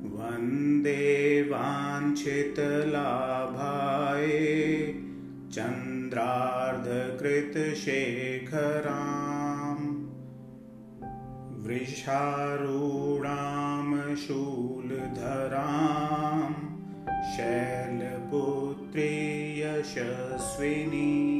वन्दे वाञ्छितलाभाय चन्द्रार्धकृतशेखराम् वृषारूढां शूलधरां शैलपुत्री यशस्विनी